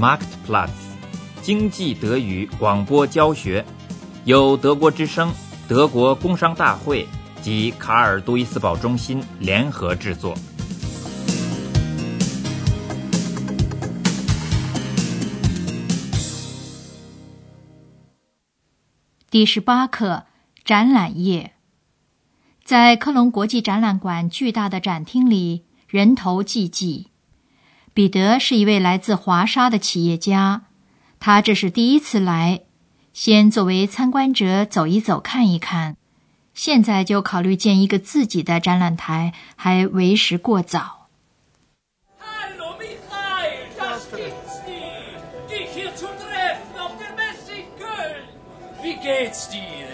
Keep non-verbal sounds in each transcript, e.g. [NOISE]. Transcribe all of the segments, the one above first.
Marktplatz，经济德语广播教学，由德国之声、德国工商大会及卡尔杜伊斯堡中心联合制作。第十八课展览业，在科隆国际展览馆巨大的展厅里，人头济济。彼得是一位来自华沙的企业家，他这是第一次来，先作为参观者走一走看一看，现在就考虑建一个自己的展览台，还为时过早。geht's dir?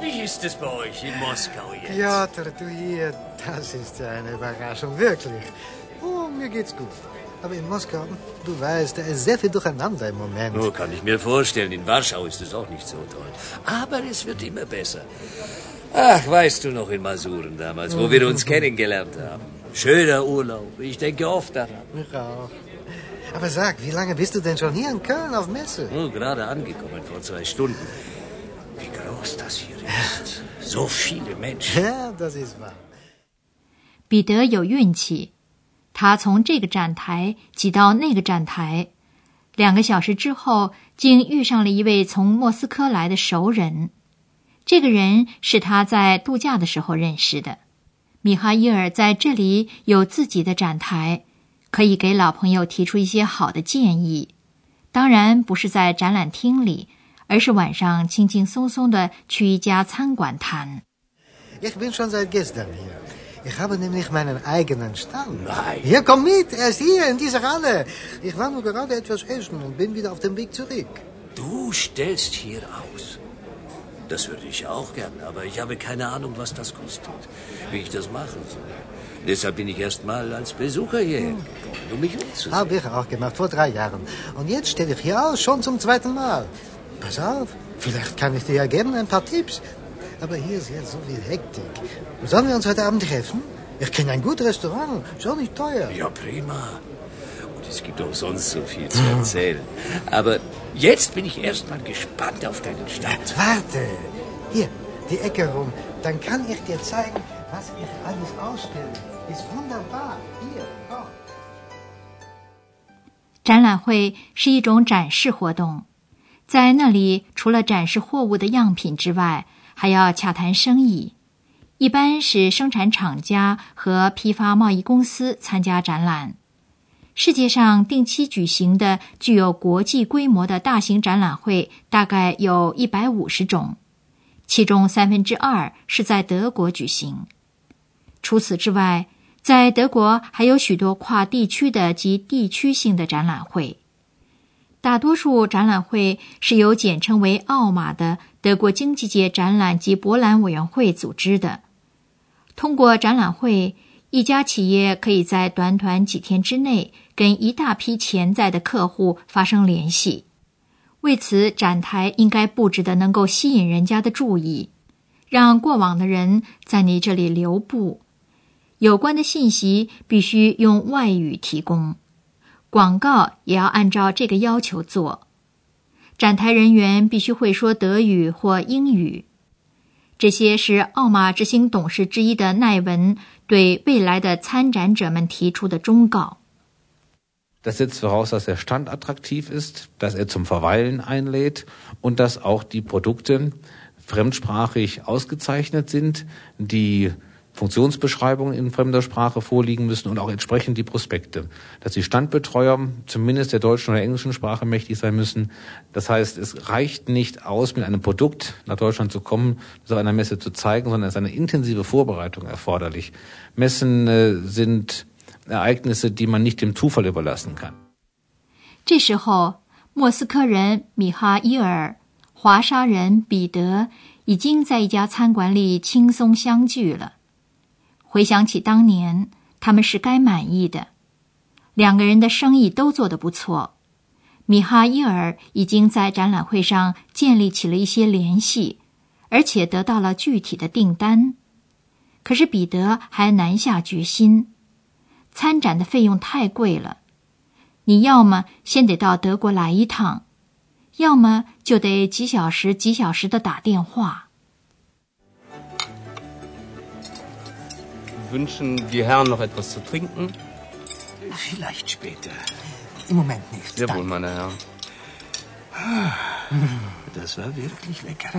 Wie ist es bei euch in Moskau jetzt? Piotr, du hier, das ist eine Überraschung, wirklich. Oh, mir geht's gut. Aber in Moskau, du weißt, da ist sehr viel durcheinander im Moment. Nur kann ich mir vorstellen, in Warschau ist es auch nicht so toll. Aber es wird immer besser. Ach, weißt du noch in Masuren damals, wo wir uns kennengelernt haben? Schöner Urlaub. Ich denke oft daran. Ich auch. Aber sag, wie lange bist du denn schon hier in Köln auf Messe? Oh, gerade angekommen, vor zwei Stunden. Wie groß das hier ist. So viele Menschen. Ja, das ist wahr. 彼得有运气， 他从这个站台挤到那个站台，两个小时之后，竟遇上了一位从莫斯科来的熟人。这个人是他在度假的时候认识的。米哈伊尔在这里有自己的展台，可以给老朋友提出一些好的建议。当然不是在展览厅里。而是晚上轻轻松松的去一家餐馆谈。Ich habe nämlich meinen eigenen Stand. Nein. Hier, komm mit, er ist hier in dieser Halle. Ich war nur gerade etwas essen und bin wieder auf dem Weg zurück. Du stellst hier aus. Das würde ich auch gern, aber ich habe keine Ahnung, was das kostet, wie ich das machen soll. Deshalb bin ich erst mal als Besucher hierher gekommen, um mich umzusehen. Habe ich auch gemacht, vor drei Jahren. Und jetzt stelle ich hier aus, schon zum zweiten Mal. Pass auf, vielleicht kann ich dir ja geben ein paar Tipps Aber hier ist jetzt so viel Hektik. Sollen wir uns heute Abend treffen? Ich kenne ein gutes Restaurant, ist auch nicht teuer. Ja, prima. Und es gibt auch sonst so viel zu erzählen. Aber jetzt bin ich erst mal gespannt auf deinen Stand. Warte, hier, die Ecke rum. Dann kann ich dir zeigen, was ich alles ausstelle. Ist wunderbar. Hier, komm. 展览会是一种展示活动。在那里，除了展示货物的样品之外， 还要洽谈生意。一般是生产厂家和批发贸易公司参加展览。世界上定期举行的具有国际规模的大型展览会大概有一百五十种，其中三分之二是在德国举行。除此之外，在德国还有许多跨地区的及地区性的展览会。大多数展览会是由简称为“奥马”的德国经济界展览及博览委员会组织的。通过展览会，一家企业可以在短短几天之内跟一大批潜在的客户发生联系。为此，展台应该布置的能够吸引人家的注意，让过往的人在你这里留步。有关的信息必须用外语提供。广告也要按照这个要求做，展台人员必须会说德语或英语。这些是奥马执行董事之一的奈文对未来的参展者们提出的忠告。Das setzt voraus, dass der Stand attraktiv ist, dass er zum Verweilen einlädt und dass auch die Produkte fremdsprachig ausgezeichnet sind, die Funktionsbeschreibungen in fremder Sprache vorliegen müssen und auch entsprechend die Prospekte. Dass die Standbetreuer zumindest der deutschen oder englischen Sprache mächtig sein müssen. Das heißt, es reicht nicht aus, mit einem Produkt nach Deutschland zu kommen, das auf einer Messe zu zeigen, sondern es ist eine intensive Vorbereitung erforderlich. Messen äh, sind Ereignisse, die man nicht dem Zufall überlassen kann. 这时候，莫斯科人米哈伊尔、华沙人彼得已经在一家餐馆里轻松相聚了。 回想起当年，他们是该满意的。两个人的生意都做得不错。米哈伊尔已经在展览会上建立起了一些联系，而且得到了具体的订单。可是彼得还难下决心。参展的费用太贵了。你要么先得到德国来一趟，要么就得几小时几小时的打电话。Wünschen die Herren noch etwas zu trinken? Vielleicht später. Im Moment nicht. Jawohl, danke. meine Herren. Das war wirklich lecker.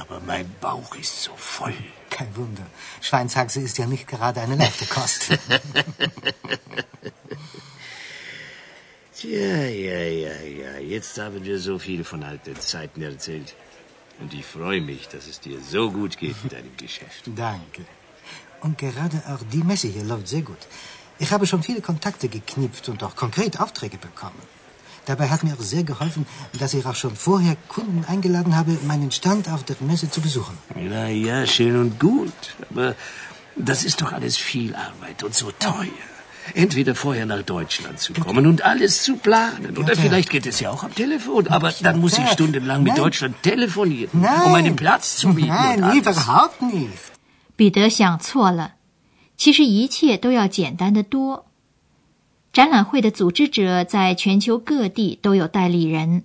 Aber mein Bauch ist so voll. Kein Wunder. Schweinshaxe ist ja nicht gerade eine leichte Kost. [LAUGHS] Tja, ja, ja, ja. Jetzt haben wir so viel von alten Zeiten erzählt. Und ich freue mich, dass es dir so gut geht mit deinem Geschäft. Danke. Und gerade auch die Messe hier läuft sehr gut. Ich habe schon viele Kontakte geknüpft und auch konkret Aufträge bekommen. Dabei hat mir auch sehr geholfen, dass ich auch schon vorher Kunden eingeladen habe, meinen Stand auf der Messe zu besuchen. Na ja, schön und gut. Aber das ist doch alles viel Arbeit und so teuer. Entweder vorher nach Deutschland zu kommen und alles zu planen. Oder vielleicht geht es ja auch am Telefon. Aber dann muss ich stundenlang mit. Deutschland telefonieren, um einen Platz zu mieten. Nein, überhaupt nicht. 彼得想错了，其实一切都要简单的多。展览会的组织者在全球各地都有代理人，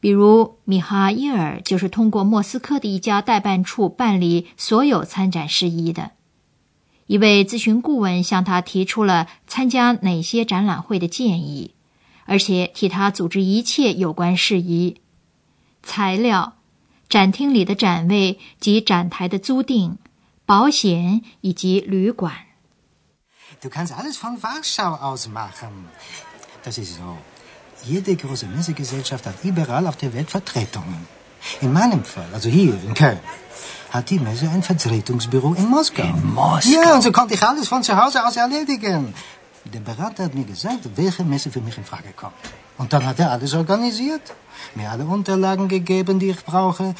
比如米哈伊尔就是通过莫斯科的一家代办处办理所有参展事宜的。一位咨询顾问向他提出了参加哪些展览会的建议，而且替他组织一切有关事宜：材料、展厅里的展位及展台的租定。保险以及旅馆。 Du kannst alles von Warschau aus machen. Das ist so. Jede große Messegesellschaft hat überall auf der Welt Vertretungen. In meinem Fall, also hier in Köln, hat die Messe ein Vertretungsbüro in Moskau. In Moskau? Ja, und so konnte ich alles von zu Hause aus erledigen. Der Berater hat mir gesagt, welche Messe für mich in Frage kommt. Und dann hat er alles organisiert, mir alle Unterlagen gegeben, die ich brauche.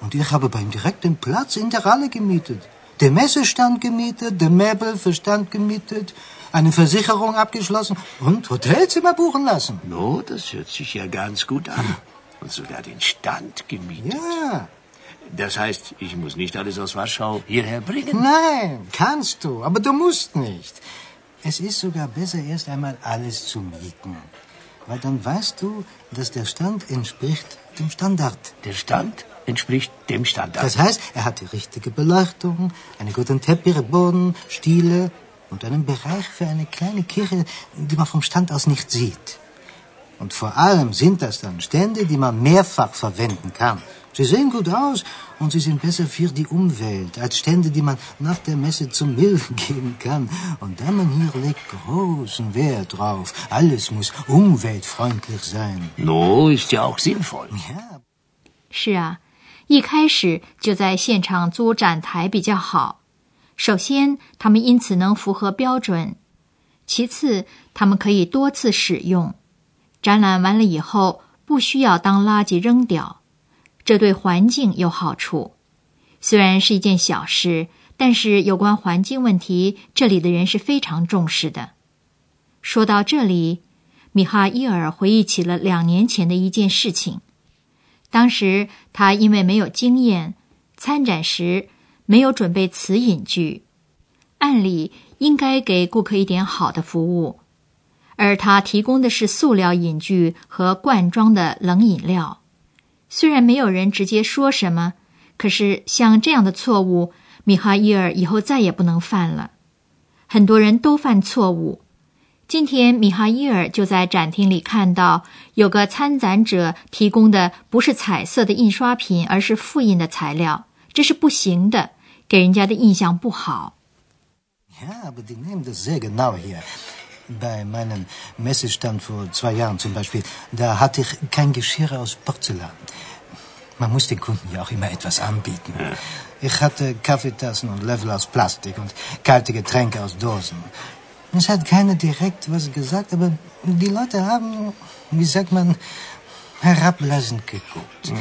Und ich habe bei ihm direkt den Platz in der Halle gemietet. Der Messestand gemietet, der Möbelverstand gemietet, eine Versicherung abgeschlossen und Hotelzimmer buchen lassen. No, das hört sich ja ganz gut an. Und sogar den Stand gemietet. Ja, Das heißt, ich muss nicht alles aus Warschau hierher bringen. nein, kannst du, aber du musst nicht. Es ist sogar besser, erst einmal alles zu mieten. Weil dann weißt du, dass der Stand entspricht dem Standard. Der Stand entspricht dem Standard. Das heißt, er hat die richtige Beleuchtung, einen guten Teppichboden, Stiele und einen Bereich für eine kleine Kirche, die man vom Stand aus nicht sieht. Und vor allem sind das dann Stände, die man mehrfach verwenden kann. Sie sehen gut aus und sie sind besser für die Umwelt als Stände, die man nach der Messe zum Müll geben kann. Und der man hier legt großen Wert drauf. Alles muss umweltfreundlich sein. no, ist ja auch sinnvoll. Ja, 是啊，一开始就在现场租展台比较好。首先，他们因此能符合标准；其次，他们可以多次使用。展览完了以后，不需要当垃圾扔掉，这对环境有好处。虽然是一件小事，但是有关环境问题，这里的人是非常重视的。说到这里，米哈伊尔回忆起了两年前的一件事情。当时他因为没有经验，参展时没有准备词饮句，按理应该给顾客一点好的服务，而他提供的是塑料饮具和罐装的冷饮料。虽然没有人直接说什么，可是像这样的错误，米哈伊尔以后再也不能犯了。很多人都犯错误。今天，米哈伊尔就在展厅里看到有个参展者提供的不是彩色的印刷品，而是复印的材料，这是不行的，给人家的印象不好。Ja, aber die nehmen das sehr genau hier. Bei meinem Messestand vor zwei Jahren zum Beispiel, da hatte ich kein Geschirr aus Porzellan. Man muss den Kunden ja auch immer etwas anbieten. Ich hatte Kaffeetassen und Löffel aus Plastik und kalte Getränke aus Dosen. Es hat keiner direkt was gesagt, aber die Leute haben, wie sagt man, herablassend geguckt.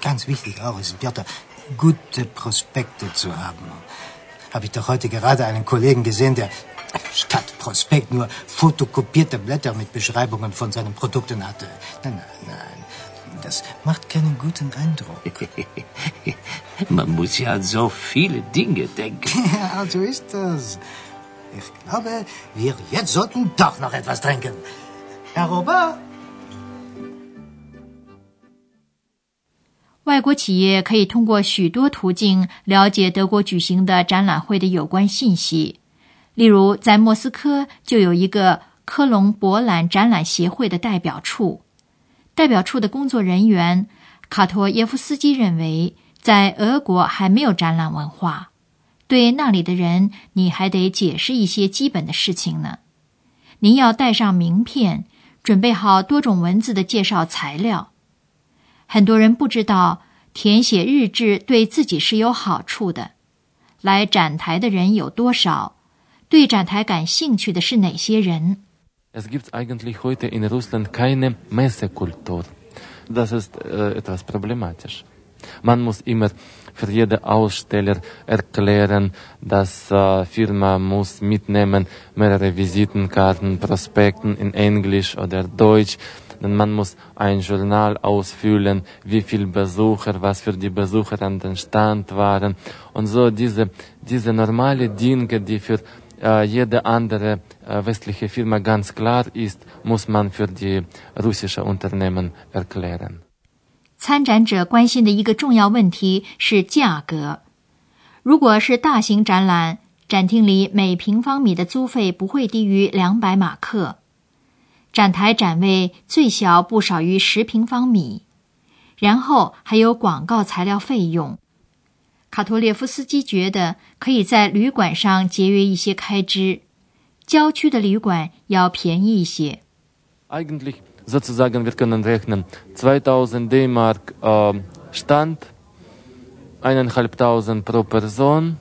Ganz wichtig auch ist, Piotr, gute Prospekte zu haben. Habe ich doch heute gerade einen Kollegen gesehen, der statt Prospekt nur fotokopierte Blätter mit Beschreibungen von seinen Produkten hatte. Nein, nein, nein. Das macht keinen guten Eindruck. [LAUGHS] Man muss ja an so viele Dinge denken. [LAUGHS] Ja, so ist das. Ich glaube, wir jetzt sollten doch noch etwas trinken. Herr Robert? 外国企业可以通过许多途径了解德国举行的展览会的有关信息。 例如，在莫斯科就有一个科隆博览展览协会的代表处。代表处的工作人员卡托耶夫斯基认为，在俄国还没有展览文化。对那里的人，你还得解释一些基本的事情呢。您要带上名片，准备好多种文字的介绍材料。很多人不知道填写日志对自己是有好处的。来展台的人有多少？对展台感兴趣的是哪些人？Es gibt eigentlich heute in Russland keine Messekultur. Das ist etwas problematisch. Man muss immer für jeden Aussteller erklären, dass Firma muss mitnehmen mehrere Visitenkarten, Prospekten in Englisch oder Deutsch. denn man muss ein Journal ausfüllen, wie viele Besucher, was für die Besucher an den Stand waren und so diese, diese normale Dinge, die für äh, jede andere äh, westliche Firma ganz klar ist, muss man für die russische Unternehmen erklären. 参展者关心的一个重要问题是价格。如果是大型展览，展厅里每平方米的租费不会低于两百马克。展台展位最小不少于十平方米，然后还有广告材料费用。卡托列夫斯基觉得可以在旅馆上节约一些开支，郊区的旅馆要便宜一些。Eigentlich sozusagen wir können rechnen 2000 D-Mark Stand, eineinhalbtausend pro Person,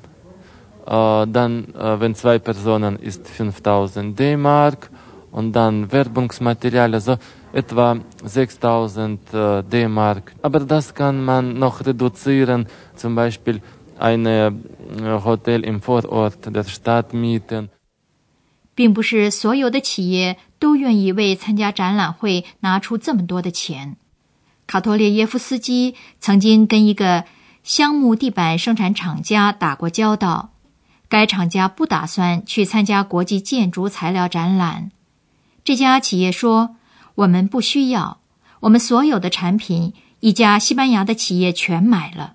dann wenn zwei Personen ist 5000 D-Mark. und dann Werbungsmaterial, also etwa 6000 D-Mark. Aber das kann man noch reduzieren, zum Beispiel ein Hotel im Vorort der Stadt mieten. 并不是所有的企业都愿意为参加展览会拿出这么多的钱。卡托列耶夫斯基曾经跟一个橡木地板生产厂家打过交道，该厂家不打算去参加国际建筑材料展览。这家企业说：“我们不需要，我们所有的产品，一家西班牙的企业全买了。”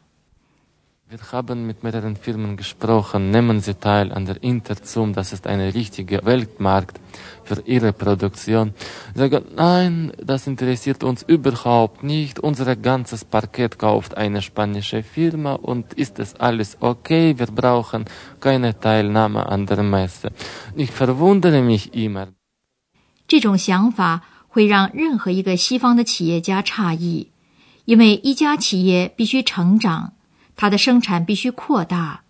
Wir haben mit mehreren Firmen gesprochen. Nehmen Sie teil an der Interzum. Das ist ein richtiger Weltmarkt für Ihre Produktion. Sie sagen, nein, das interessiert uns überhaupt nicht. Unser ganzes Parkett kauft eine spanische Firma und ist es alles okay? Wir brauchen keine Teilnahme an der Messe. Ich verwundere mich immer. 这种想法 会让任何一个西方的企业家诧异，因为一家企业必须成长，它的生产必须扩大，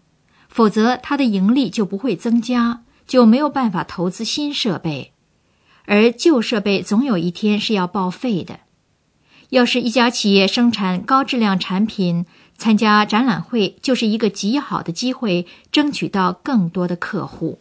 否则它的盈利就不会增加，就没有办法投资新设备，而旧设备总有一天是要报废的。要是一家企业生产高质量产品，参加展览会就是一个极好的机会，争取到更多的客户。